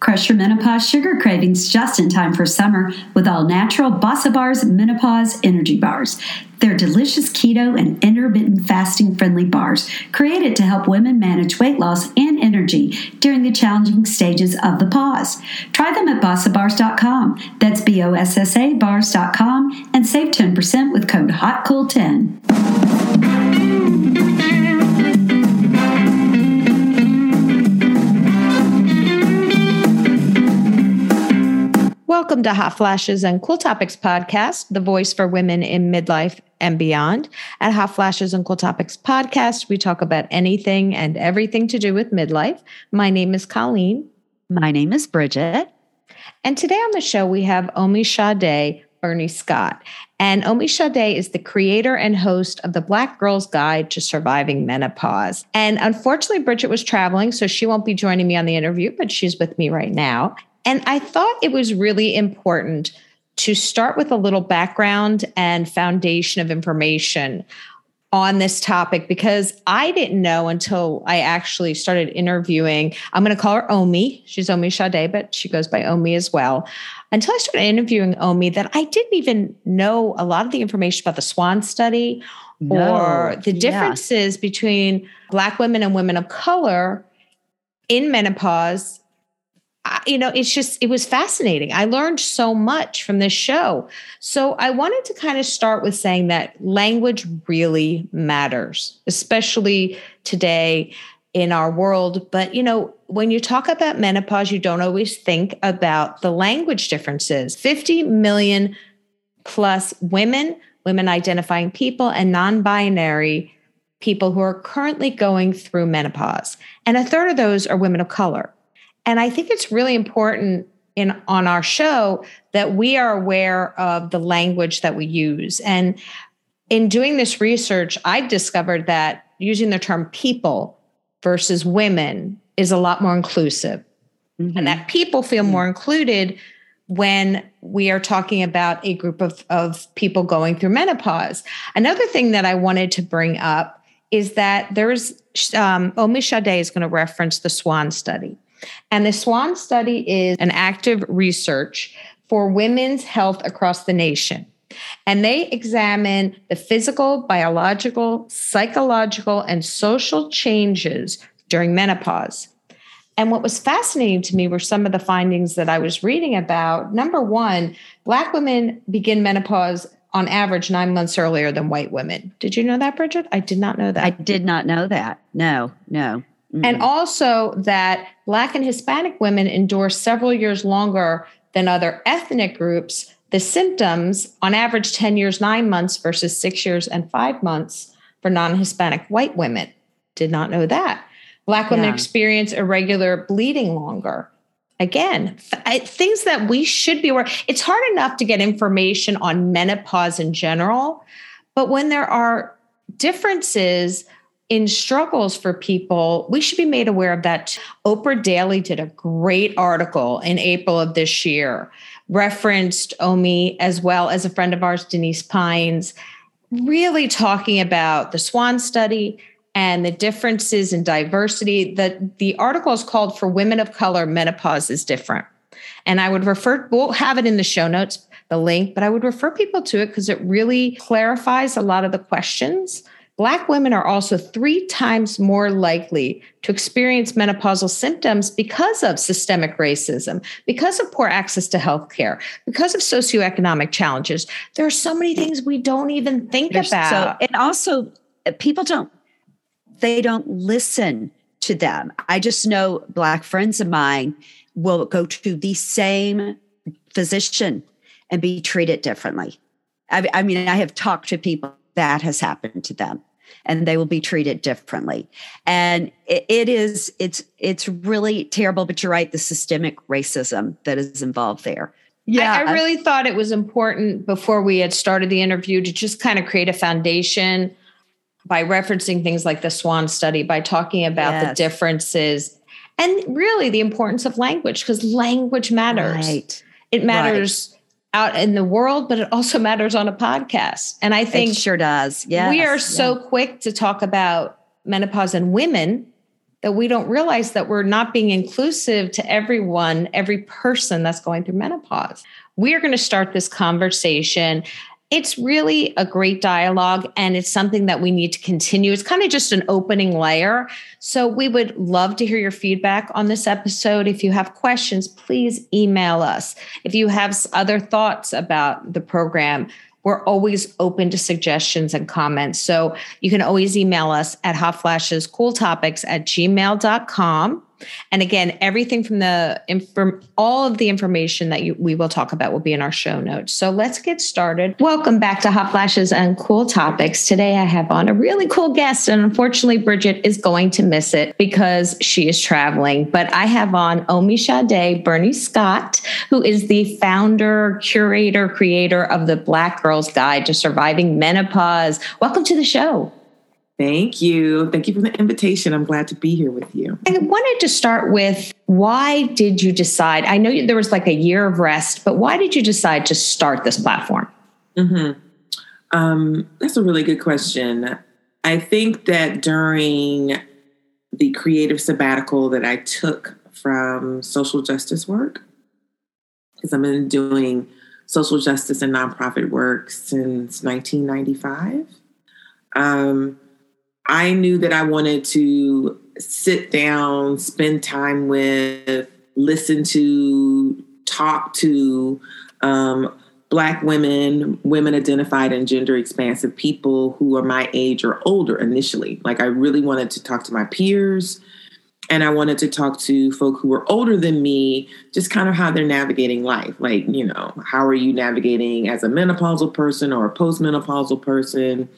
Crush your menopause sugar cravings just in time for summer with all natural Bossa Bars Menopause Energy Bars. They're delicious keto and intermittent fasting friendly bars created to help women manage weight loss and energy during the challenging stages of the pause. Try them at bossabars.com. That's B O S S A bars.com and save 10% with code HOTCOOL10. Welcome to Hot Flashes and Cool Topics podcast, the voice for women in midlife and beyond. At Hot Flashes and Cool Topics podcast, we talk about anything and everything to do with midlife. My name is Colleen. My name is Bridget. And today on the show, we have Omi Sade Bernie Scott. And Omi Sade is the creator and host of the Black Girl's Guide to Surviving Menopause. And unfortunately, Bridget was traveling, so she won't be joining me on the interview, but she's with me right now. And I thought it was really important to start with a little background and foundation of information on this topic because I didn't know until I actually started interviewing. I'm going to call her Omi. She's Omisade, but she goes by Omi as well. Until I started interviewing Omi, that I didn't even know a lot of the information about the SWAN study no. or the differences yeah. between Black women and women of color in menopause you know, it's just, it was fascinating. I learned so much from this show. So I wanted to kind of start with saying that language really matters, especially today in our world. But, you know, when you talk about menopause, you don't always think about the language differences. 50 million plus women, women identifying people, and non binary people who are currently going through menopause. And a third of those are women of color. And I think it's really important in on our show that we are aware of the language that we use. And in doing this research, I've discovered that using the term people versus women is a lot more inclusive. Mm-hmm. And that people feel mm-hmm. more included when we are talking about a group of, of people going through menopause. Another thing that I wanted to bring up is that there's um, Omisade is going to reference the SWAN study. And the SWAN study is an active research for women's health across the nation. And they examine the physical, biological, psychological, and social changes during menopause. And what was fascinating to me were some of the findings that I was reading about. Number one, Black women begin menopause on average nine months earlier than white women. Did you know that, Bridget? I did not know that. I did not know that. No, no. Mm-hmm. And also that Black and Hispanic women endure several years longer than other ethnic groups. The symptoms, on average, 10 years, nine months versus six years and five months for non Hispanic white women. Did not know that. Black women yeah. experience irregular bleeding longer. Again, th- things that we should be aware. It's hard enough to get information on menopause in general, but when there are differences in struggles for people, we should be made aware of that. Oprah Daily did a great article in April of this year, referenced Omi as well as a friend of ours, Denise Pines, really talking about the SWAN study and the differences in diversity. The, the article is called For Women of Color, Menopause is Different. And I would refer, we'll have it in the show notes, the link, but I would refer people to it because it really clarifies a lot of the questions Black women are also three times more likely to experience menopausal symptoms because of systemic racism, because of poor access to health care, because of socioeconomic challenges. There are so many things we don't even think There's about. So, and also, uh, people don't, they don't listen to them. I just know Black friends of mine will go to the same physician and be treated differently. I, I mean, I have talked to people that has happened to them and they will be treated differently. And it, it is, it's, it's really terrible, but you're right, the systemic racism that is involved there. Yeah. I, I really thought it was important before we had started the interview to just kind of create a foundation by referencing things like the SWAN study, by talking about yes. the differences and really the importance of language, because language matters. Right. It matters. Right out in the world, but it also matters on a podcast. And I think it sure does. Yeah. We are so quick to talk about menopause and women that we don't realize that we're not being inclusive to everyone, every person that's going through menopause. We are going to start this conversation. It's really a great dialogue and it's something that we need to continue. It's kind of just an opening layer. So we would love to hear your feedback on this episode. If you have questions, please email us. If you have other thoughts about the program, we're always open to suggestions and comments. So you can always email us at hotflashescooltopics at gmail.com. And again, everything from the inform all of the information that you, we will talk about will be in our show notes. So let's get started. Welcome back to Hot Flashes and Cool Topics. Today I have on a really cool guest, and unfortunately, Bridget is going to miss it because she is traveling. But I have on Omisade Burney-Scott, who is the founder, curator, creator of the Black Girls Guide to Surviving Menopause. Welcome to the show. Thank you. Thank you for the invitation. I'm glad to be here with you. I wanted to start with why did you decide? I know there was like a year of rest, but why did you decide to start this platform? Mm-hmm. Um, that's a really good question. I think that during the creative sabbatical that I took from social justice work, because I've been doing social justice and nonprofit work since 1995. Um, I knew that I wanted to sit down, spend time with, listen to, talk to um, Black women, women identified and gender expansive people who are my age or older initially. Like, I really wanted to talk to my peers and I wanted to talk to folk who were older than me, just kind of how they're navigating life. Like, you know, how are you navigating as a menopausal person or a postmenopausal person?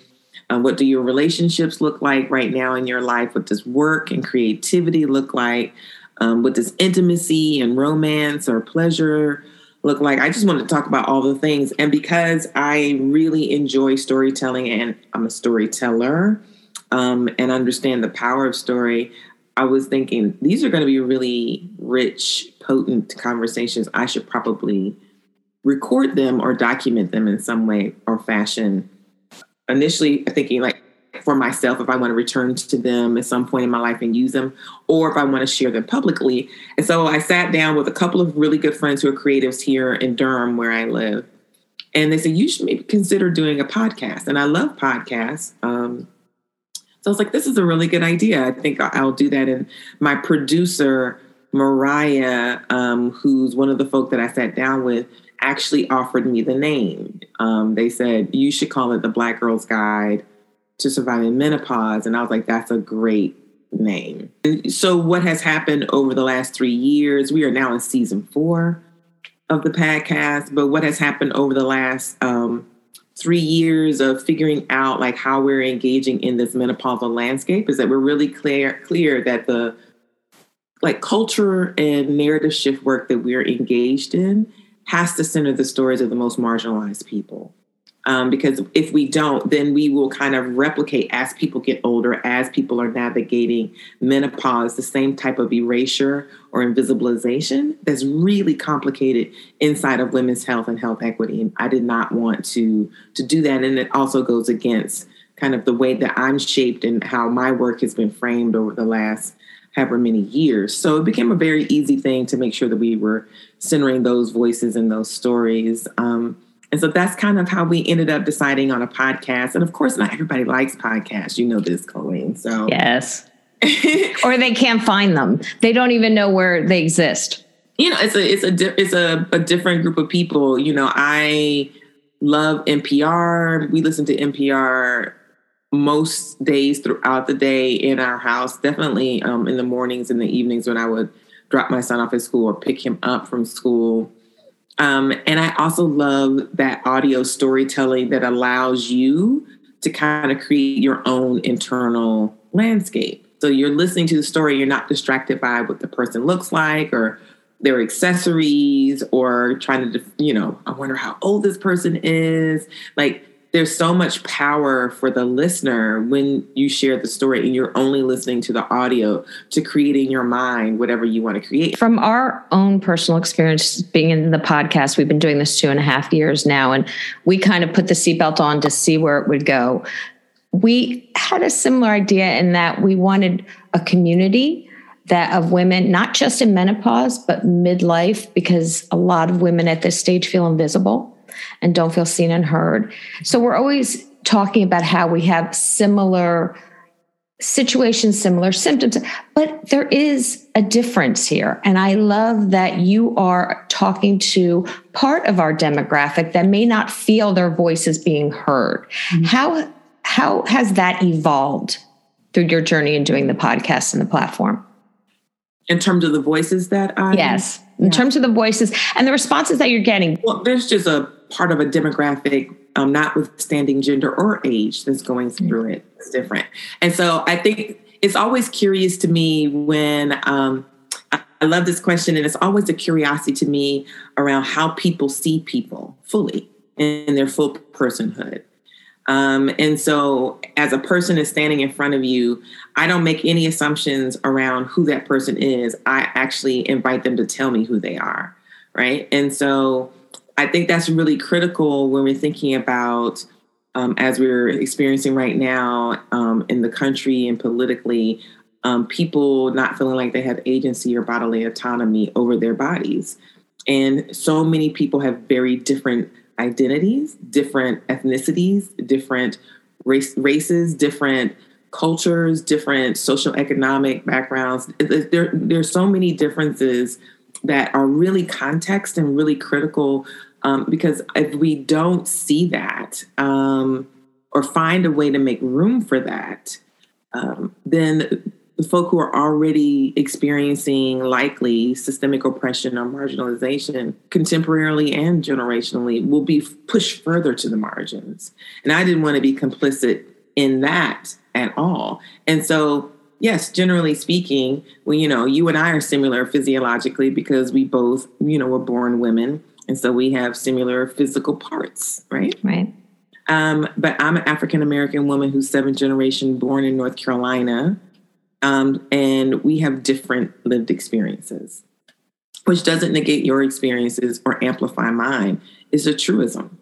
Um, what do your relationships look like right now in your life? What does work and creativity look like? Um, what does intimacy and romance or pleasure look like? I just wanted to talk about all the things. And because I really enjoy storytelling and I'm a storyteller um, and understand the power of story, I was thinking these are going to be really rich, potent conversations. I should probably record them or document them in some way or fashion initially thinking like for myself if I want to return to them at some point in my life and use them, or if I want to share them publicly. And so I sat down with a couple of really good friends who are creatives here in Durham, where I live. And they said, you should maybe consider doing a podcast. And I love podcasts. Um, so I was like, this is a really good idea. I think I'll do that. And my producer, Mariah, um, who's one of the folk that I sat down with, actually offered me the name. Um, they said, you should call it the Black Girl's Guide to Surviving Menopause. And I was like, that's a great name. And so, what has happened over the last three years? We are now in season four of the podcast, but what has happened over the last um, three years of figuring out like how we're engaging in this menopausal landscape is that we're really clear clear that the like culture and narrative shift work that we're engaged in has to center the stories of the most marginalized people. Um, because if we don't, then we will kind of replicate as people get older, as people are navigating menopause, the same type of erasure or invisibilization that's really complicated inside of women's health and health equity. And I did not want to to do that. And it also goes against kind of the way that I'm shaped and how my work has been framed over the last however many years. So it became a very easy thing to make sure that we were centering those voices and those stories. Um, and so that's kind of how we ended up deciding on a podcast. And of course, not everybody likes podcasts. You know this, Colleen. So yes, or they can't find them. They don't even know where they exist. You know, it's a it's a it's a, a different group of people. You know, I love NPR. We listen to NPR most days throughout the day in our house, definitely um, in the mornings and the evenings when I would drop my son off at school or pick him up from school. Um, and I also love that audio storytelling that allows you to kind of create your own internal landscape. So you're listening to the story, you're not distracted by what the person looks like or their accessories or trying to, you know, I wonder how old this person is. Like there's so much power for the listener when you share the story and you're only listening to the audio to create in your mind whatever you want to create. From our own personal experience being in the podcast, we've been doing this two and a half years now, and we kind of put the seatbelt on to see where it would go. we had a similar idea in that we wanted a community that of women, not just in menopause, but midlife, because a lot of women at this stage feel invisible and don't feel seen and heard. So we're always talking about how we have similar situations, similar symptoms, but there is a difference here. And I love that you are talking to part of our demographic that may not feel their voices being heard. Mm-hmm. How how has that evolved through your journey in doing the podcast and the platform? In terms of the voices that I Yes. In yeah. terms of the voices and the responses that you're getting. Well, there's just a part of a demographic um, notwithstanding gender or age that's going mm-hmm. through it. It's different. And so I think it's always curious to me when um, I love this question, and it's always a curiosity to me around how people see people fully in their full personhood. Um, and so, as a person is standing in front of you, I don't make any assumptions around who that person is. I actually invite them to tell me who they are. Right. And so, I think that's really critical when we're thinking about, um, as we're experiencing right now um, in the country and politically, um, people not feeling like they have agency or bodily autonomy over their bodies. And so many people have very different identities, different ethnicities, different race, races, different cultures, different social economic backgrounds. There, there's so many differences that are really context and really critical um, because if we don't see that um, or find a way to make room for that, um, then the folk who are already experiencing likely systemic oppression or marginalization contemporarily and generationally will be pushed further to the margins. And I didn't want to be complicit in that at all. And so yes, generally speaking, when you know, you and I are similar physiologically because we both, you know, were born women. And so we have similar physical parts, right? Right. Um, but I'm an African American woman who's seventh generation born in North Carolina. Um, and we have different lived experiences, which doesn't negate your experiences or amplify mine. It's a truism.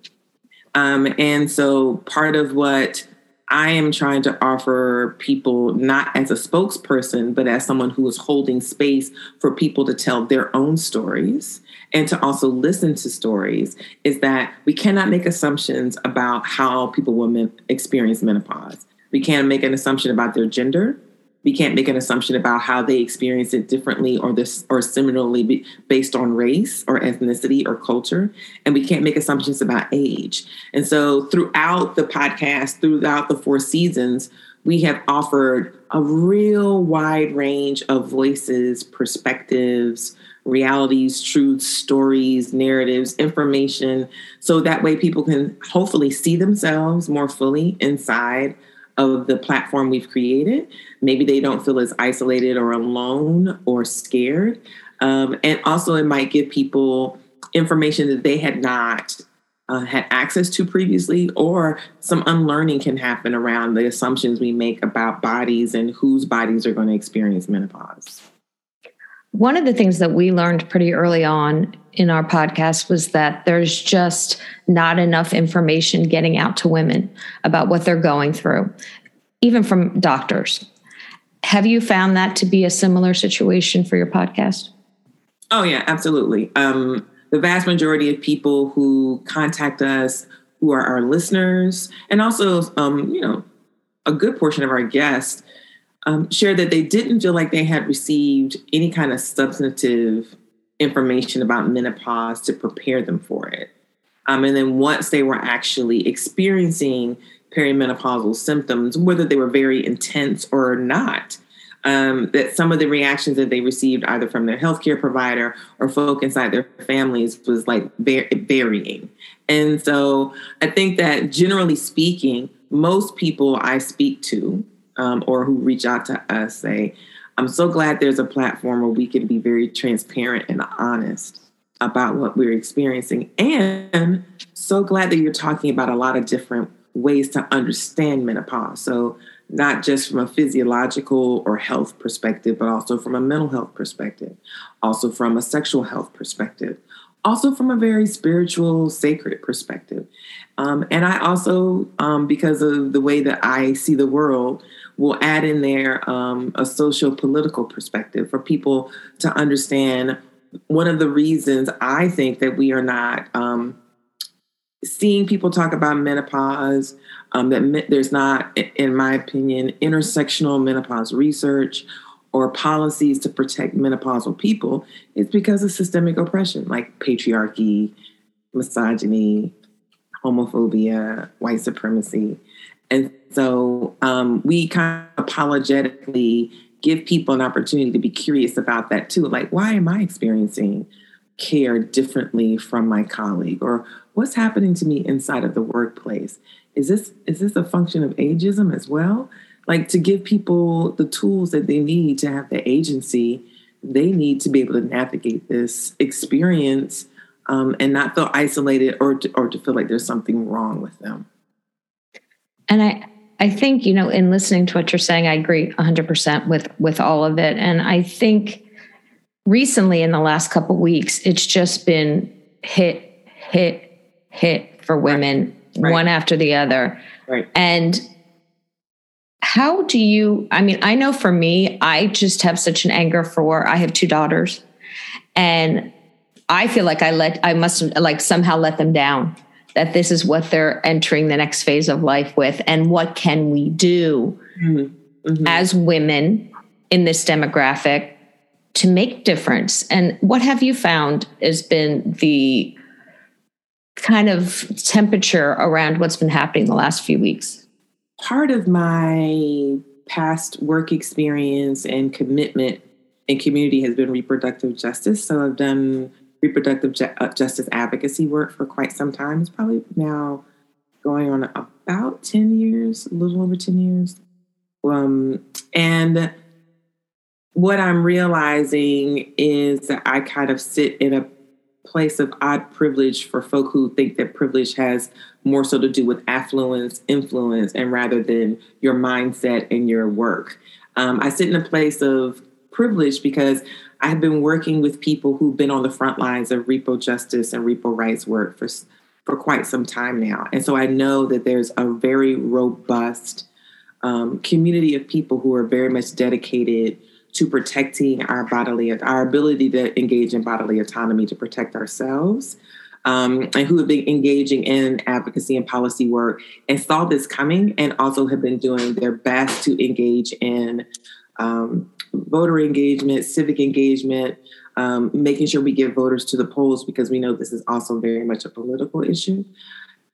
Um, and so part of what I am trying to offer people, not as a spokesperson, but as someone who is holding space for people to tell their own stories and to also listen to stories, is that we cannot make assumptions about how people will experience menopause. We can't make an assumption about their gender. We can't make an assumption about how they experience it differently or this or similarly based on race or ethnicity or culture. And we can't make assumptions about age. And so throughout the podcast throughout the four seasons we have offered a real wide range of voices perspectives realities truths stories narratives information so that way people can hopefully see themselves more fully inside of the platform we've created. Maybe they don't feel as isolated or alone or scared. Um, and also, it might give people information that they had not uh, had access to previously, or some unlearning can happen around the assumptions we make about bodies and whose bodies are going to experience menopause. One of the things that we learned pretty early on in our podcast was that there's just not enough information getting out to women about what they're going through, even from doctors. Have you found that to be a similar situation for your podcast? Oh, yeah, absolutely. Um, the vast majority of people who contact us, who are our listeners, and also, um, you know, a good portion of our guests um, shared that they didn't feel like they had received any kind of substantive information about menopause to prepare them for it. Um, and then once they were actually experiencing perimenopausal symptoms, whether they were very intense or not, um, that some of the reactions that they received either from their healthcare provider or folk inside their families was like varying. And so I think that generally speaking, most people I speak to um, or who reach out to us say, I'm so glad there's a platform where we can be very transparent and honest about what we're experiencing. And so glad that you're talking about a lot of different ways to understand menopause. So, not just from a physiological or health perspective, but also from a mental health perspective, also from a sexual health perspective, also from a very spiritual, sacred perspective. Um, and I also, um, because of the way that I see the world, will add in there um, a social political perspective for people to understand one of the reasons I think that we are not um, seeing people talk about menopause, um, that there's not, in my opinion, intersectional menopause research or policies to protect menopausal people, is because of systemic oppression like patriarchy, misogyny, homophobia, white supremacy. And so um, we kind of apologetically give people an opportunity to be curious about that too. Like, why am I experiencing care differently from my colleague? Or what's happening to me inside of the workplace? Is this is this a function of ageism as well? Like to give people the tools that they need to have the agency they need to be able to navigate this experience um, and not feel isolated or to, or to feel like there's something wrong with them. And I, I think, you know, in listening to what you're saying, I agree 100% with with all of it. And I think recently in the last couple weeks, it's just been hit, hit, hit for women, right. one after the other. Right. And how do you I mean, I know for me, I just have such an anger for I have two daughters and I feel like I let I must like somehow let them down that this is what they're entering the next phase of life with and what can we do mm-hmm. Mm-hmm. as women in this demographic to make difference and what have you found has been the kind of temperature around what's been happening the last few weeks part of my past work experience and commitment in community has been reproductive justice so i've done reproductive ju- uh, justice advocacy work for quite some time. It's probably now going on about 10 years, a little over 10 years. Um, and what I'm realizing is that I kind of sit in a place of odd privilege for folk who think that privilege has more so to do with affluence, influence, and rather than your mindset and your work. Um, I sit in a place of privilege because I've been working with people who've been on the front lines of repro justice and repro rights work for for quite some time now, and so I know that there's a very robust um, community of people who are very much dedicated to protecting our bodily our ability to engage in bodily autonomy to protect ourselves. Um, and who have been engaging in advocacy and policy work and saw this coming and also have been doing their best to engage in um, voter engagement, civic engagement, um, making sure we get voters to the polls because we know this is also very much a political issue.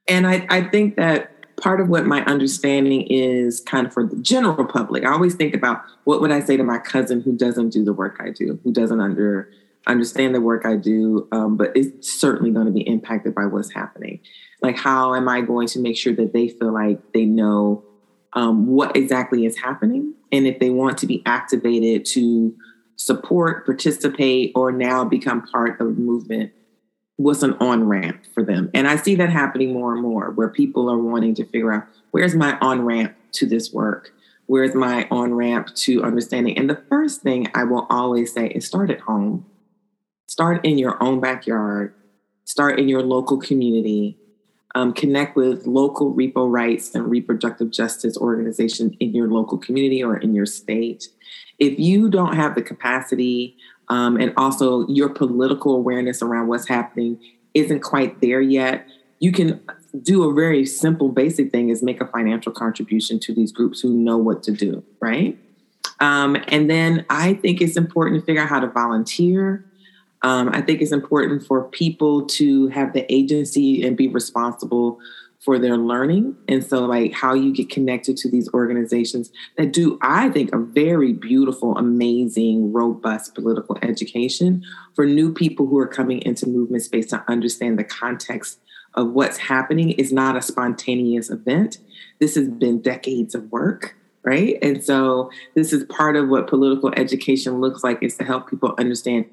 And I, I think that part of what my understanding is kind of for the general public. I always think about what would I say to my cousin who doesn't do the work I do, who doesn't under understand the work I do, um, but is certainly going to be impacted by what's happening. Like, how am I going to make sure that they feel like they know um, what exactly is happening and if they want to be activated to support, participate, or now become part of the movement, what's an on ramp for them? And I see that happening more and more where people are wanting to figure out where's my on ramp to this work? Where's my on ramp to understanding? And the first thing I will always say is start at home, start in your own backyard, start in your local community, um, connect with local repro rights and reproductive justice organizations in your local community or in your state. If you don't have the capacity um, and also your political awareness around what's happening isn't quite there yet, you can do a very simple, basic thing is make a financial contribution to these groups who know what to do, right? Um, and then I think it's important to figure out how to volunteer um, I think it's important for people to have the agency and be responsible for their learning. And so, like, how you get connected to these organizations that do, I think, a very beautiful, amazing, robust political education for new people who are coming into movement space to understand the context of what's happening is not a spontaneous event. This has been decades of work right? And so this is part of what political education looks like is to help people understand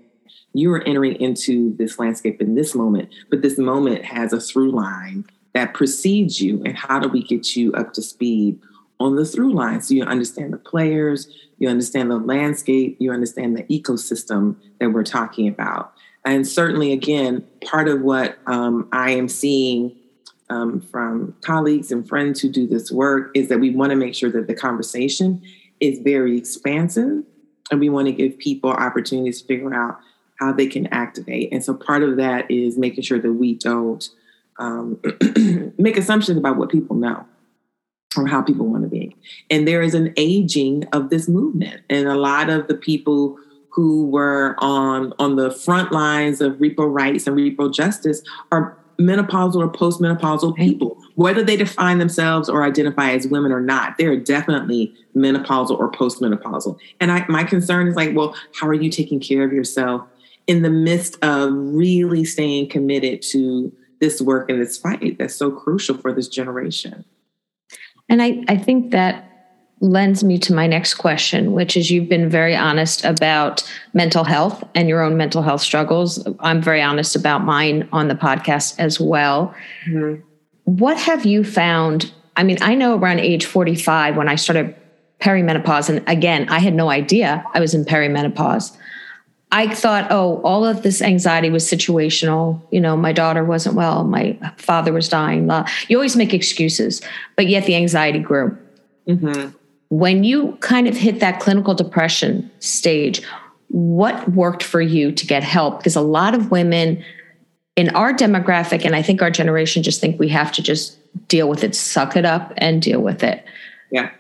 you are entering into this landscape in this moment, but this moment has a through line that precedes you. And how do we get you up to speed on the through line so you understand the players, you understand the landscape, you understand the ecosystem that we're talking about? And certainly, again, part of what um, I am seeing um, from colleagues and friends who do this work is that we want to make sure that the conversation is very expansive and we want to give people opportunities to figure out how they can activate. And so part of that is making sure that we don't um, make assumptions about what people know or how people want to be. And there is an aging of this movement. And a lot of the people who were on on the front lines of repro rights and repro justice are menopausal or postmenopausal people, whether they define themselves or identify as women or not. They're definitely menopausal or postmenopausal. And I, my concern is like, well, how are you taking care of yourself in the midst of really staying committed to this work and this fight that's so crucial for this generation? And I, I think that lends me to my next question, which is you've been very honest about mental health and your own mental health struggles. I'm very honest about mine on the podcast as well. Mm-hmm. What have you found? I mean, I know around age 45 when I started perimenopause, and again, I had no idea I was in perimenopause. I thought, oh, all of this anxiety was situational. You know, my daughter wasn't well, my father was dying. You always make excuses, but yet the anxiety grew. Mm-hmm when you kind of hit that clinical depression stage, what worked for you to get help? Because a lot of women in our demographic, and I think our generation just think we have to just deal with it, suck it up and deal with it. Yeah.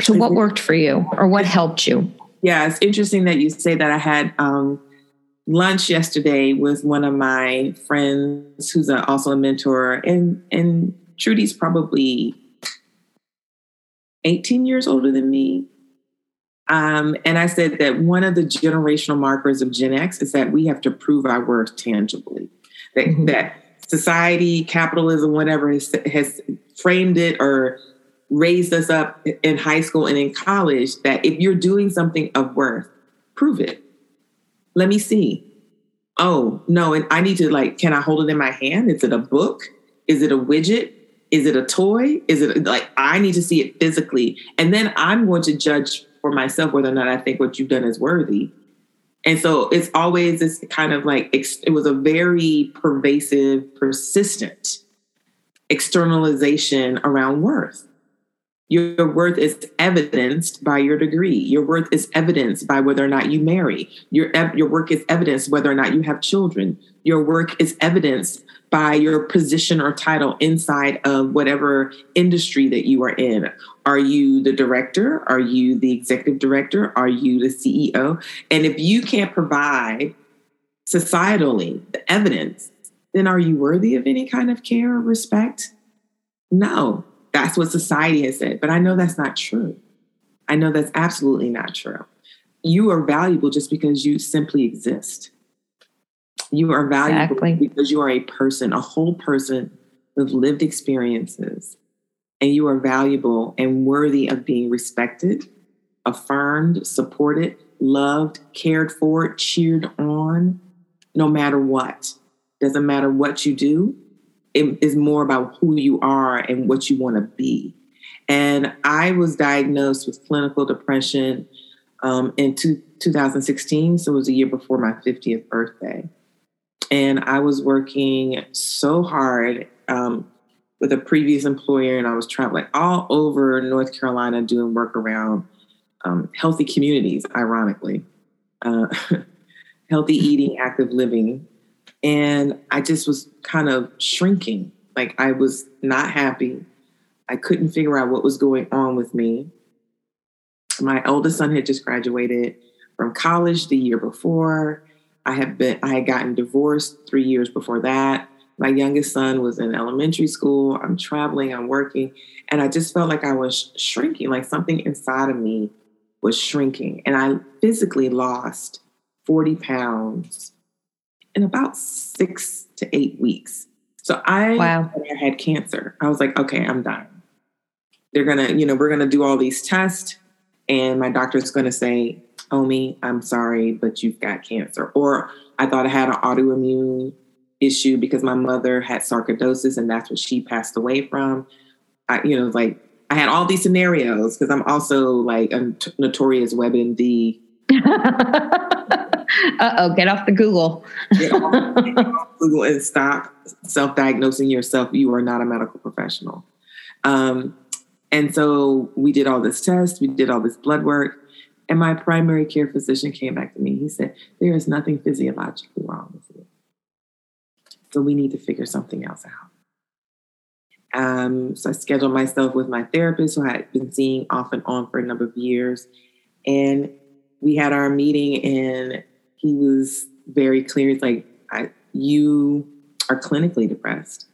So, what worked for you or what helped you? Yeah, it's interesting that you say that. I had um, lunch yesterday with one of my friends who's a, also a mentor, and, and Trudy's probably 18 years older than me. Um, and I said that one of the generational markers of Gen X is that we have to prove our worth tangibly. That, mm-hmm. that society, capitalism, whatever, has, has framed it or raised us up in high school and in college that if you're doing something of worth, prove it. Let me see. Oh, no, and I need to like, can I hold it in my hand? Is it a book? Is it a widget? Is it a toy? Is it like I need to see it physically? And then I'm going to judge for myself whether or not I think what you've done is worthy. And so it's always this kind of like, it was a very pervasive, persistent externalization around worth. Your worth is evidenced by your degree. Your worth is evidenced by whether or not you marry. Your, your work is evidenced whether or not you have children. Your work is evidenced by your position or title inside of whatever industry that you are in. Are you the director? Are you the executive director? Are you the CEO? And if you can't provide societally the evidence, then are you worthy of any kind of care or respect? No, that's what society has said. But I know that's not true. I know that's absolutely not true. You are valuable just because you simply exist. You are valuable exactly. because you are a person, a whole person with lived experiences. And you are valuable and worthy of being respected, affirmed, supported, loved, cared for, cheered on, no matter what. Doesn't matter what you do, it is more about who you are and what you want to be. And I was diagnosed with clinical depression um, in two, 2016, so it was a year before my 50th birthday and I was working so hard um, with a previous employer, and I was traveling all over North Carolina doing work around um, healthy communities, ironically, uh, healthy eating, active living. And I just was kind of shrinking. Like I was not happy. I couldn't figure out what was going on with me. My oldest son had just graduated from college the year before. I had been I had gotten divorced three years before that. My youngest son was in elementary school. I'm traveling, I'm working, and I just felt like I was shrinking, like something inside of me was shrinking. And I physically lost 40 pounds in about six to eight weeks. So I, wow. I had cancer. I was like, okay, I'm done. They're gonna, you know, we're gonna do all these tests, and my doctor's gonna say, Omi, I'm sorry, but you've got cancer. Or I thought I had an autoimmune issue because my mother had sarcoidosis and that's what she passed away from. I, you know, like I had all these scenarios because I'm also like a notorious WebMD. uh oh, get off the Google. get off Google and stop self diagnosing yourself. You are not a medical professional. Um, and so we did all this test, we did all this blood work. And my primary care physician came back to me. He said, There is nothing physiologically wrong with you. So we need to figure something else out. Um, so I scheduled myself with my therapist, who I had been seeing off and on for a number of years. And we had our meeting, and he was very clear. It's like, I, You are clinically depressed,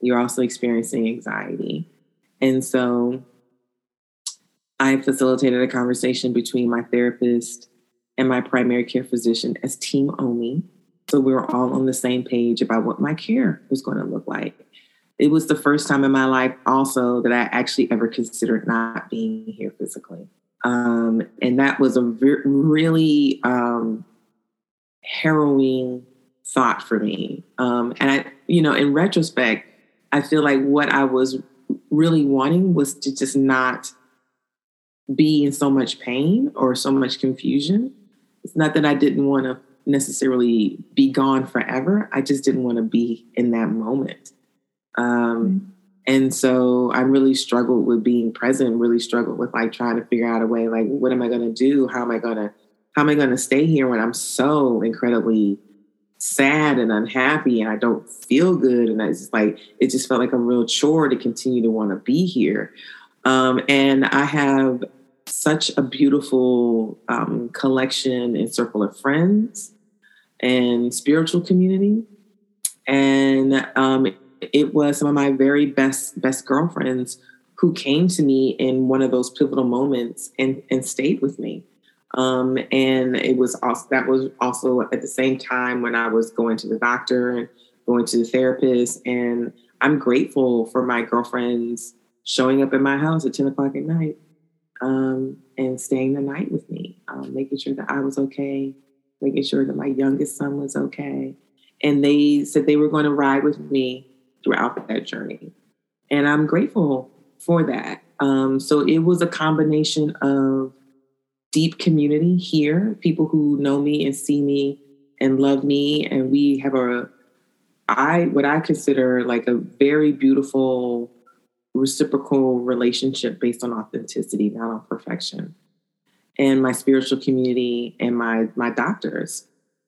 you're also experiencing anxiety. And so I facilitated a conversation between my therapist and my primary care physician as Team OMI. So we were all on the same page about what my care was going to look like. It was the first time in my life also that I actually ever considered not being here physically. Um, and that was a re- really um, harrowing thought for me. Um, and I, you know, in retrospect, I feel like what I was really wanting was to just not be in so much pain or so much confusion. It's not that I didn't want to necessarily be gone forever. I just didn't want to be in that moment. Um, mm-hmm. And so I really struggled with being present, really struggled with like trying to figure out a way, like, what am I going to do? How am I going to, how am I going to stay here when I'm so incredibly sad and unhappy and I don't feel good. And it's like, it just felt like a real chore to continue to want to be here. Um, and I have such a beautiful um, collection and circle of friends and spiritual community. And um, it was some of my very best best girlfriends who came to me in one of those pivotal moments and, and stayed with me. Um, and it was also that was also at the same time when I was going to the doctor and going to the therapist. And I'm grateful for my girlfriends showing up at my house at 10 o'clock at night um, and staying the night with me, um, making sure that I was okay, making sure that my youngest son was okay. And they said they were going to ride with me throughout that journey. And I'm grateful for that. Um, so it was a combination of deep community here, people who know me and see me and love me. And we have a, I, what I consider like a very beautiful reciprocal relationship based on authenticity, not on perfection. And my spiritual community and my, my doctors.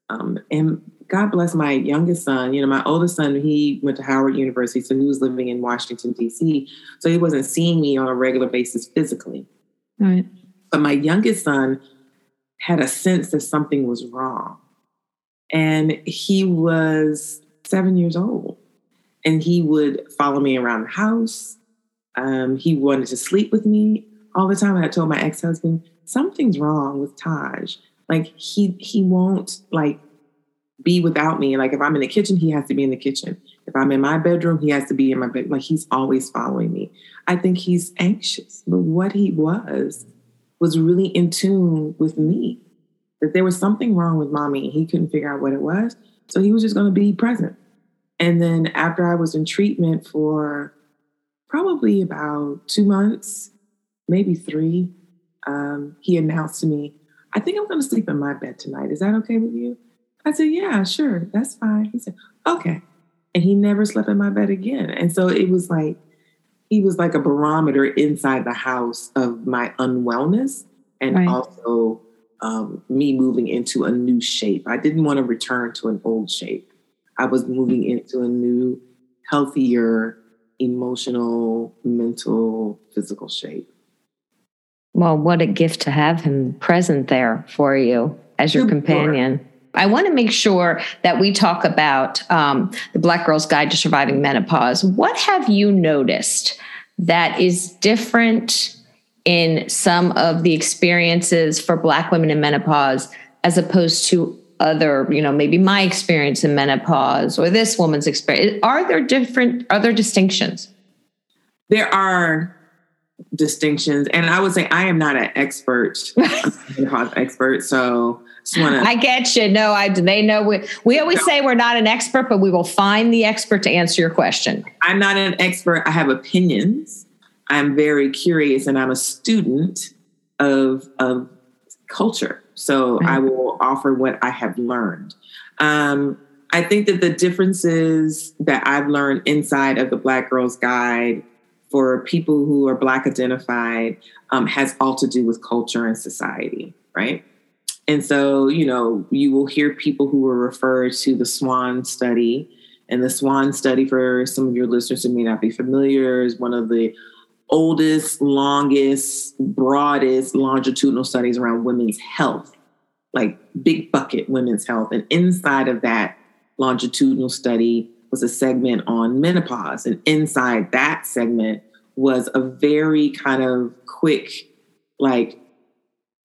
Um, and God bless my youngest son. You know, my oldest son, he went to Howard University, so he was living in Washington, D.C. So he wasn't seeing me on a regular basis physically. Right. But my youngest son had a sense that something was wrong. And he was seven years old. And he would follow me around the house. Um, he wanted to sleep with me all the time. I told my ex husband, something's wrong with Taj. Like he he won't like be without me. Like if I'm in the kitchen, he has to be in the kitchen. If I'm in my bedroom, he has to be in my bed. Like he's always following me. I think he's anxious. But what he was was really in tune with me. That there was something wrong with mommy he couldn't figure out what it was. So he was just going to be present. And then after I was in treatment for probably about two months, maybe three, um, he announced to me, I think I'm going to sleep in my bed tonight. Is that okay with you? I said, Yeah, sure, that's fine. He said, Okay. And he never slept in my bed again. And so it was like, he was like a barometer inside the house of my unwellness and right. also um, me moving into a new shape. I didn't want to return to an old shape. I was moving into a new, healthier, emotional, mental, physical shape. Well, what a gift to have him present there for you as your companion. I want to make sure that we talk about um, the Black Girl's Guide to Surviving Menopause. What have you noticed that is different in some of the experiences for Black women in menopause as opposed to other, you know, maybe my experience in menopause or this woman's experience? Are there different, are there distinctions? There are distinctions. And I would say I am not an expert, menopause expert. So Wanna, I get you. No, I do they know we we always say we're not an expert, but we will find the expert to answer your question. I'm not an expert. I have opinions. I'm very curious, and I'm a student of of culture So right. I will offer what I have learned. Um, I think that the differences that I've learned inside of the Black Girls Guide for people who are Black identified um, has all to do with culture and society, right? And so, you know, you will hear people who will refer to the SWAN study. And the SWAN study, for some of your listeners who may not be familiar, is one of the oldest, longest, broadest longitudinal studies around women's health, like big bucket women's health. And inside of that longitudinal study was a segment on menopause. And inside that segment was a very kind of quick, like,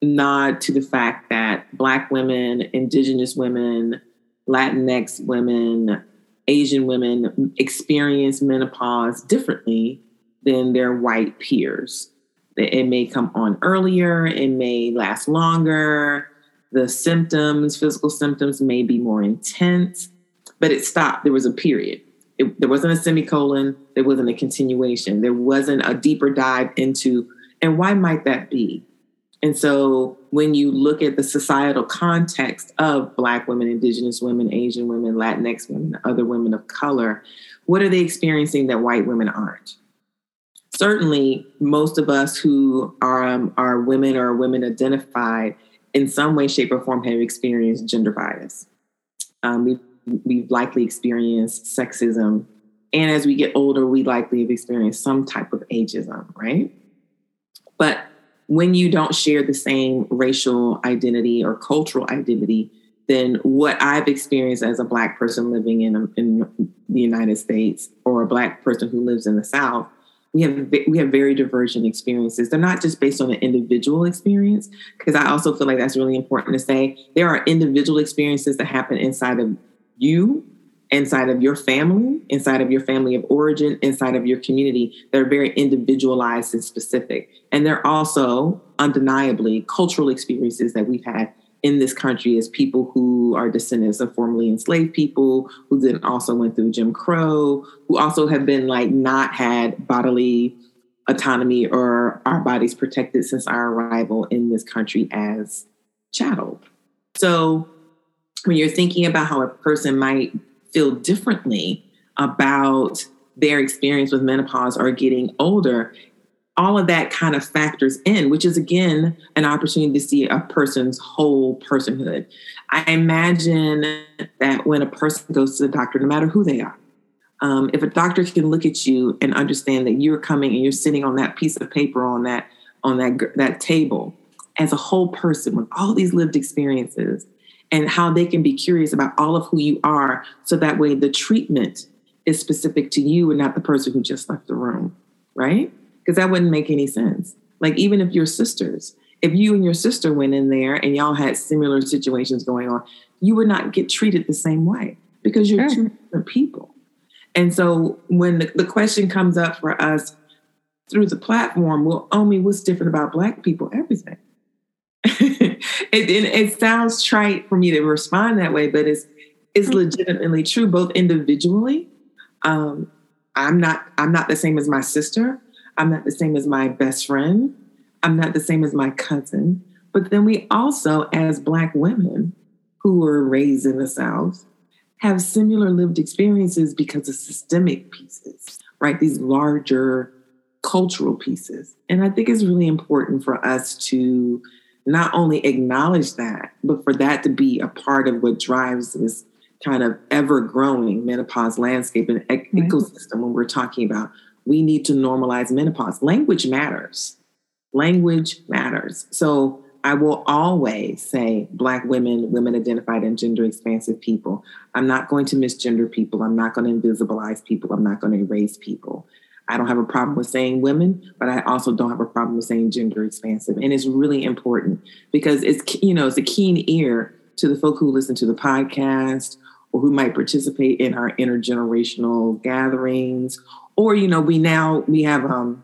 nod to the fact that Black women, Indigenous women, Latinx women, Asian women experience menopause differently than their white peers. It may come on earlier, it may last longer. The symptoms, physical symptoms, may be more intense, but it stopped. There was a period. It, there wasn't a semicolon, there wasn't a continuation, there wasn't a deeper dive into, and why might that be? And so when you look at the societal context of Black women, Indigenous women, Asian women, Latinx women, other women of color, what are they experiencing that white women aren't? Certainly, most of us who are, um, are women or women identified in some way, shape, or form have experienced gender bias. Um, we've, we've likely experienced sexism. And as we get older, we likely have experienced some type of ageism, right? But when you don't share the same racial identity or cultural identity, then what I've experienced as a Black person living in, in the United States or a Black person who lives in the South, we have we have very divergent experiences. They're not just based on an individual experience, because I also feel like that's really important to say. There are individual experiences that happen inside of you inside of your family, inside of your family of origin, inside of your community that are very individualized and specific. And they're also undeniably cultural experiences that we've had in this country as people who are descendants of formerly enslaved people, who then also went through Jim Crow, who also have been like not had bodily autonomy or our bodies protected since our arrival in this country as chattel. So when you're thinking about how a person might feel differently about their experience with menopause or getting older, all of that kind of factors in, which is again an opportunity to see a person's whole personhood. I imagine that when a person goes to the doctor, no matter who they are, um, if a doctor can look at you and understand that you're coming and you're sitting on that piece of paper on that on that that table as a whole person with all these lived experiences and how they can be curious about all of who you are so that way the treatment is specific to you and not the person who just left the room, right? Because that wouldn't make any sense. Like, even if you're sisters, if you and your sister went in there and y'all had similar situations going on, you would not get treated the same way because you're sure. two different people. And so when the, the question comes up for us through the platform, well, Omi, what's different about Black people? Everything. it, it, it, sounds trite for me to respond that way, but it's it's mm-hmm. legitimately true, both individually. Um, I'm not I'm not the same as my sister. I'm not the same as my best friend. I'm not the same as my cousin. But then we also, as Black women who were raised in the South, have similar lived experiences because of systemic pieces, right? These larger cultural pieces. And I think it's really important for us to not only acknowledge that, but for that to be a part of what drives this kind of ever growing menopause landscape and right. ecosystem when we're talking about we need to normalize menopause. Language matters. Language matters. So I will always say Black women, women identified and gender expansive people. I'm not going to misgender people. I'm not going to invisibilize people. I'm not going to erase people. I don't have a problem with saying women, but I also don't have a problem with saying gender expansive. And it's really important because it's, you know, it's a keen ear to the folk who listen to the podcast or who might participate in our intergenerational gatherings. Or, you know, we now, we have um,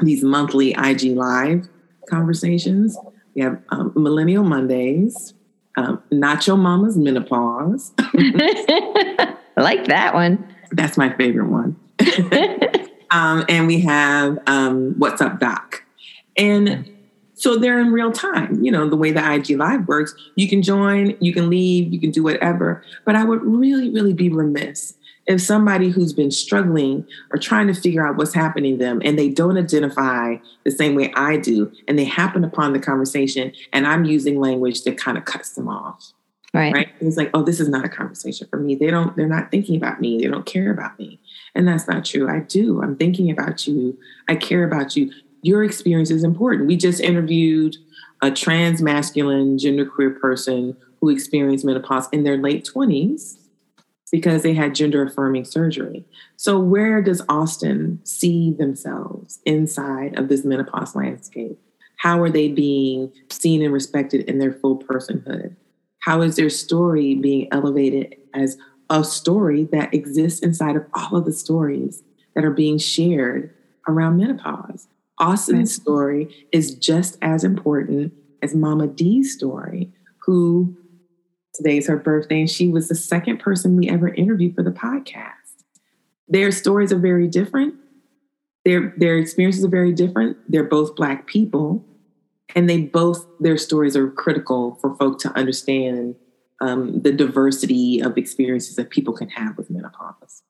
these monthly IG Live conversations. We have um, Millennial Mondays, um, Nacho Mama's Menopause. I like that one. That's my favorite one. Um, and we have um, What's Up Doc. And So they're in real time. You know, the way the IG Live works, you can join, you can leave, you can do whatever. But I would really, really be remiss if somebody who's been struggling or trying to figure out what's happening to them and they don't identify the same way I do, and they happen upon the conversation and I'm using language that kind of cuts them off. Right. Right. It's like, oh, this is not a conversation for me. They don't, they're not thinking about me. They don't care about me. And that's not true. I do. I'm thinking about you. I care about you your experience is important. We just interviewed a trans masculine genderqueer person who experienced menopause in their late 20s because they had gender affirming surgery. So, where does Austin see themselves inside of this menopause landscape? How are they being seen and respected in their full personhood? How is their story being elevated as a story that exists inside of all of the stories that are being shared around menopause? Austin's story is just as important as Mama D's story, who today's her birthday, and she was the second person we ever interviewed for the podcast. Their stories are very different. Their their experiences are very different. They're both black people, and they both their stories are critical for folk to understand um, the diversity of experiences that people can have with menopause.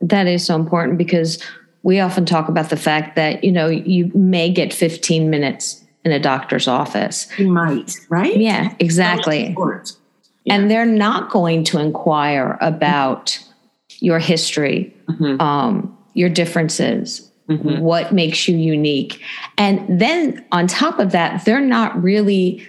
That is so important because we often talk about the fact that, you know, you may get 15 minutes in a doctor's office. You might, right? Yeah, exactly. Yeah. And they're not going to inquire about your history, mm-hmm. um, your differences, mm-hmm. what makes you unique. And then on top of that, they're not really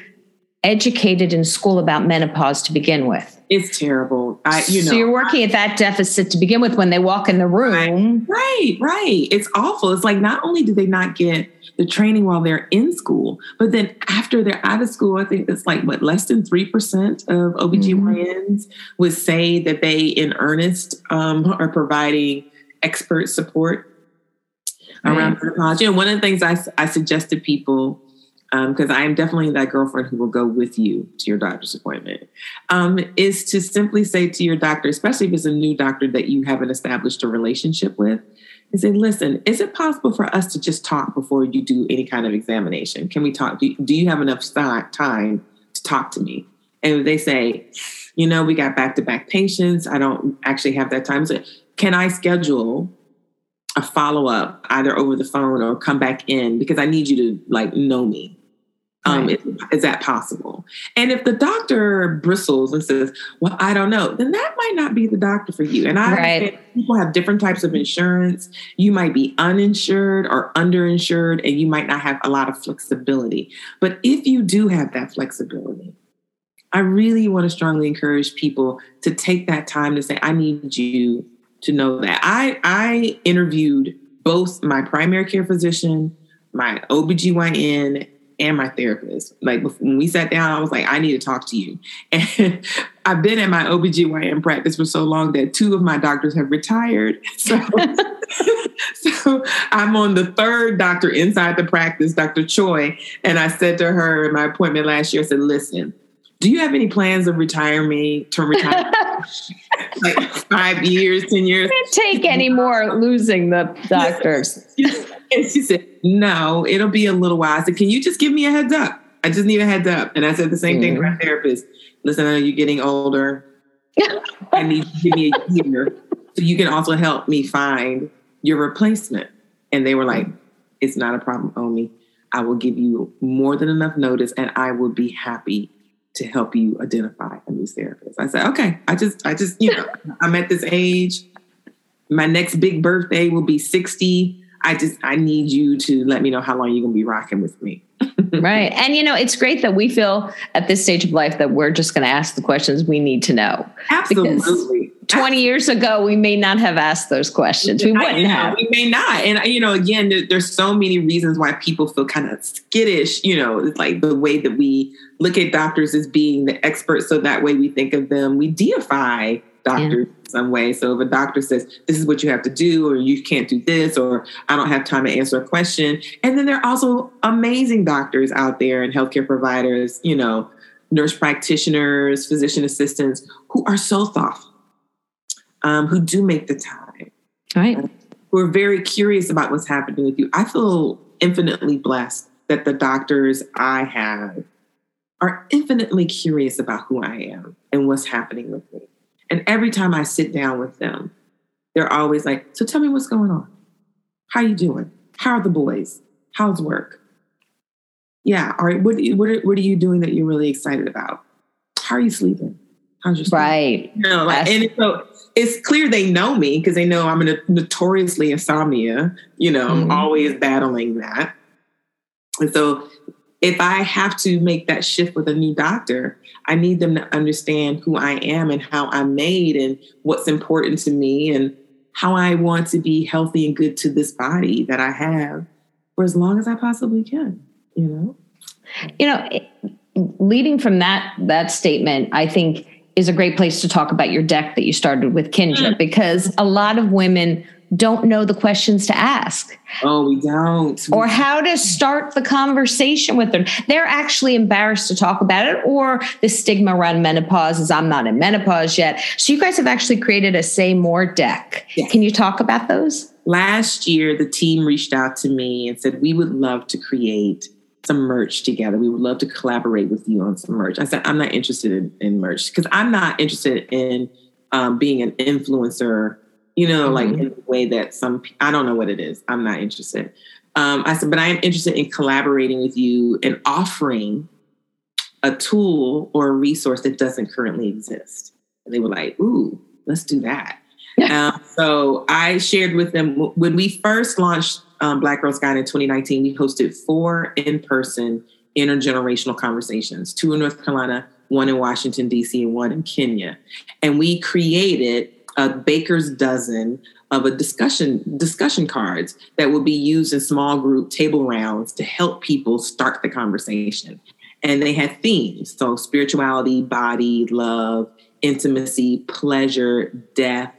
educated in school about menopause to begin with. It's terrible. I, you know, so you're working at that deficit to begin with when they walk in the room. Right, right. It's awful. It's like not only do they not get the training while they're in school, but then after they're out of school, I think it's like what less than three percent of OBGYNs mm-hmm. would say that they, in earnest, um, are providing expert support around menopause. You know, one of the things I, I suggest to people because um, I am definitely that girlfriend who will go with you to your doctor's appointment, um, is to simply say to your doctor, especially if it's a new doctor that you haven't established a relationship with, and say, listen, is it possible for us to just talk before you do any kind of examination? Can we talk? Do, do you have enough time to talk to me? And they say, you know, we got back to back patients. I don't actually have that time. So can I schedule a follow up either over the phone or come back in because I need you to like know me. Um, right. is, is, that possible? And if the doctor bristles and says, "Well, I don't know," then that might not be the doctor for you. And I right. people have different types of insurance. You might be uninsured or underinsured, and you might not have a lot of flexibility. But if you do have that flexibility, I really want to strongly encourage people to take that time to say, "I need you to know that." I I interviewed both my primary care physician, my OBGYN, and my therapist. Like when we sat down, I was like, I need to talk to you. And I've been in my OBGYN practice for so long that two of my doctors have retired. So, so I'm on the third doctor inside the practice, Dr. Choi. And I said to her in my appointment last year, I said, listen, do you have any plans of retiring me to retire like five years, 10 years? Can't take any more losing the doctors. and she said, No, it'll be a little while. I said, Can you just give me a heads up? I just need a heads up. And I said the same mm. thing to my mm. therapist. Listen, I know you're getting older. I need you to give me a year so you can also help me find your replacement. And they were like, It's not a problem, Omi. I will give you more than enough notice and I will be happy to help you identify a new therapist. I said, okay, I just, I just, you know, I'm at this age. My next big birthday will be 60. I just, I need you to let me know how long you're going to be rocking with me. right. And, you know, it's great that we feel at this stage of life that we're just going to ask the questions we need to know. Absolutely. 20 years ago, we may not have asked those questions. We wouldn't have. We may not. And, you know, again, there, there's so many reasons why people feel kind of skittish, you know, like the way that we look at doctors as being the experts. So that way we think of them, we deify doctors yeah. Some way. So if a doctor says, this is what you have to do, or you can't do this, or I don't have time to answer a question. And then there are also amazing doctors out there and healthcare providers, you know, nurse practitioners, physician assistants who are so thoughtful um, who do make the time. Right. who are very curious about what's happening with you. I feel infinitely blessed that the doctors I have are infinitely curious about who I am and what's happening with me. And every time I sit down with them, they're always like, "So tell me what's going on. How you doing? How are the boys? How's work? Yeah, all right. What what are, what are you doing that you're really excited about? How are you sleeping? How's your sleep? Right. You know, like, and so it's clear they know me because they know I'm a notoriously insomnia. You know, mm-hmm. I'm always battling that. And so if I have to make that shift with a new doctor, I need them to understand who I am and how I'm made and what's important to me and how I want to be healthy and good to this body that I have for as long as I possibly can, you know? You know, leading from that that statement, I think is a great place to talk about your deck that you started with Kindra mm. because a lot of women don't know the questions to ask. Oh, we don't. Or how to start the conversation with them. They're actually embarrassed to talk about it, or the stigma around menopause is I'm not in menopause yet. So, you guys have actually created a Say More deck. Yes. Can you talk about those? Last year, the team reached out to me and said, We would love to create some merch together. We would love to collaborate with you on some merch. I said, I'm not interested in, in merch because I'm not interested in um, being an influencer, you know, mm-hmm. like in the way that some, I don't know what it is. I'm not interested. Um, I said, but I am interested in collaborating with you and offering a tool or a resource that doesn't currently exist. And they were like, ooh, let's do that. um, so I shared with them when we first launched um, Black Girls Guide in 2019, we hosted four in person intergenerational conversations two in North Carolina, one in Washington, D.C., and one in Kenya. And we created a baker's dozen of a discussion discussion cards that would be used in small group table rounds to help people start the conversation. And they had themes so spirituality, body, love, intimacy, pleasure, death,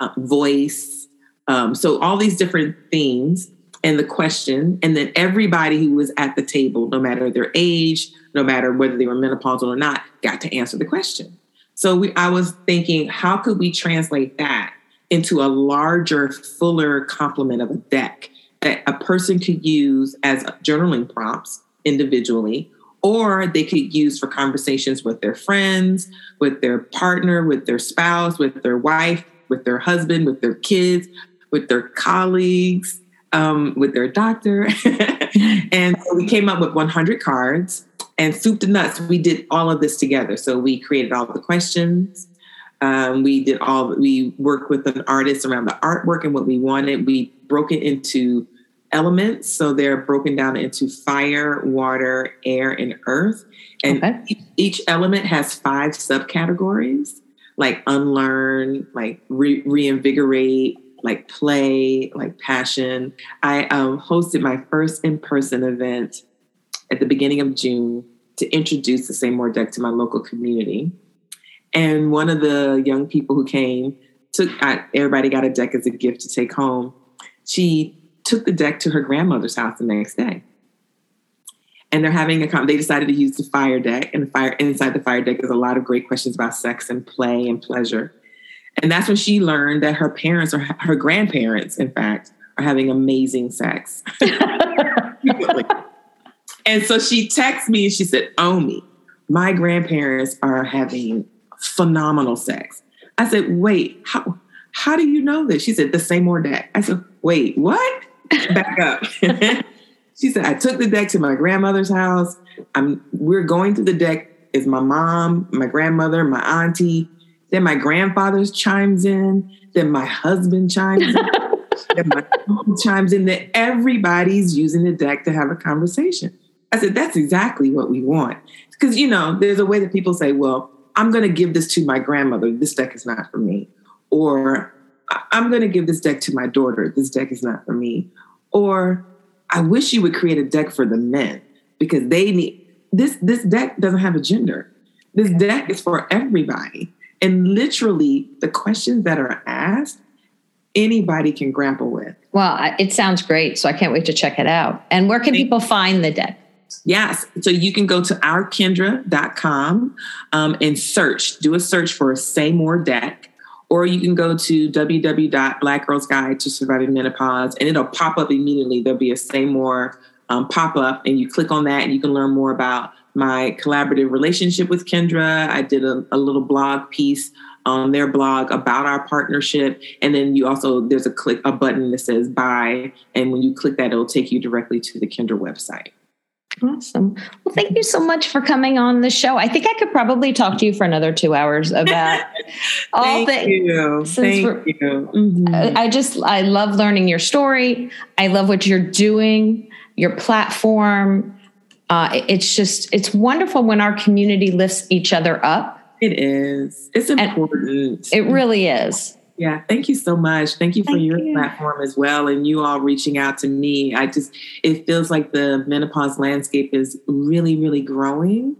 uh, voice. Um, so all these different themes and the question, and then everybody who was at the table, no matter their age, no matter whether they were menopausal or not, got to answer the question. So we, I was thinking, how could we translate that into a larger, fuller complement of a deck that a person could use as journaling prompts individually, or they could use for conversations with their friends, with their partner, with their spouse, with their wife, with their husband, with their kids, with their colleagues, um, with their doctor. and so we came up with 100 cards and soup to nuts. We did all of this together. So we created all the questions. Um, we did all, we worked with an artist around the artwork and what we wanted. We broke it into elements. So they're broken down into fire, water, air, and earth. And okay. each, each element has five subcategories like unlearn, like re- reinvigorate, like play, like passion. I um, hosted my first in person event at the beginning of June to introduce the Say More deck to my local community. And one of the young people who came took, I, everybody got a deck as a gift to take home. She took the deck to her grandmother's house the next day. And they're having a, they decided to use the fire deck. And the fire, inside the fire deck is a lot of great questions about sex and play and pleasure. And that's when she learned that her parents or her grandparents, in fact, are having amazing sex. and so she texted me and she said, Omi, my grandparents are having phenomenal sex. I said, wait, how how do you know this? She said, the Say More deck. I said, wait, what? Back up. she said, I took the deck to my grandmother's house. I'm we're going to the deck is my mom, my grandmother, my auntie, then my grandfather chimes in. Then my husband chimes in. then my chimes in. That everybody's using the deck to have a conversation. I said, that's exactly what we want. Because, you know, there's a way that people say, well, I'm going to give this to my grandmother. This deck is not for me. Or I'm going to give this deck to my daughter. This deck is not for me. Or I wish you would create a deck for the men because they need this. This deck doesn't have a gender. This deck is for everybody. And literally, the questions that are asked, anybody can grapple with. Well, it sounds great. So I can't wait to check it out. And where can people find the deck? Yes. So you can go to ourkindra.com um, and search, do a search for Say More Deck, or you can go to www.blackgirlsguide to surviving menopause and it'll pop up immediately. There'll be a Say More um, pop up, and you click on that, and you can learn more about my collaborative relationship with Kindra. I did a, a little blog piece on their blog about our partnership. And then you also, there's a click, a button that says buy. And when you click that, it'll take you directly to the Kindra website. Awesome. Well, thank you so much for coming on the show. I think I could probably talk to you for another two hours about all Thank you. Thank you. Mm-hmm. I just, I love learning your story. I love what you're doing, your platform. Uh, it's just, it's wonderful when our community lifts each other up it is. It's important. And it really is. Yeah, thank you so much. Thank you for thank your you. platform as well and you all reaching out to me. I just, it feels like the menopause landscape is really, really growing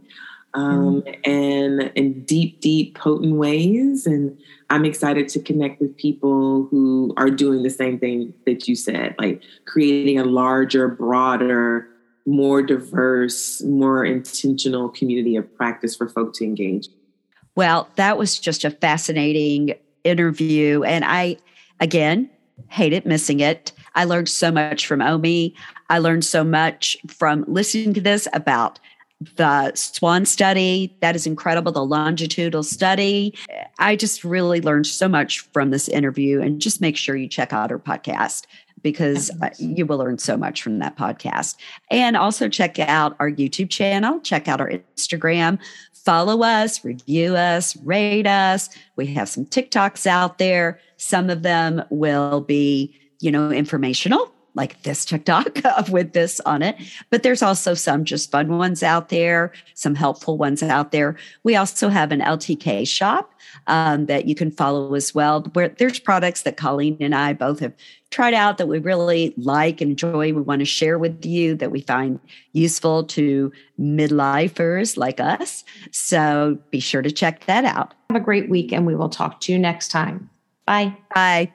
um, mm-hmm. and in deep, deep, potent ways. And I'm excited to connect with people who are doing the same thing that you said, like creating a larger, broader, more diverse, more intentional community of practice for folk to engage. Well, that was just a fascinating interview. And I, again, hated missing it. I learned so much from Omi. I learned so much from listening to this about the SWAN study. That is incredible. The longitudinal study. I just really learned so much from this interview. And just make sure you check out her podcast because uh, you will learn so much from that podcast. And also check out our YouTube channel, check out our Instagram, follow us, review us, rate us. We have some TikToks out there. Some of them will be, you know, informational, like this TikTok with this on it. But there's also some just fun ones out there, some helpful ones out there. We also have an LTK shop um, that you can follow as well, where there's products that Colleen and I both have tried out that we really like and enjoy, we want to share with you that we find useful to midlifers like us. So be sure to check that out. Have a great week, and we will talk to you next time. Bye. Bye.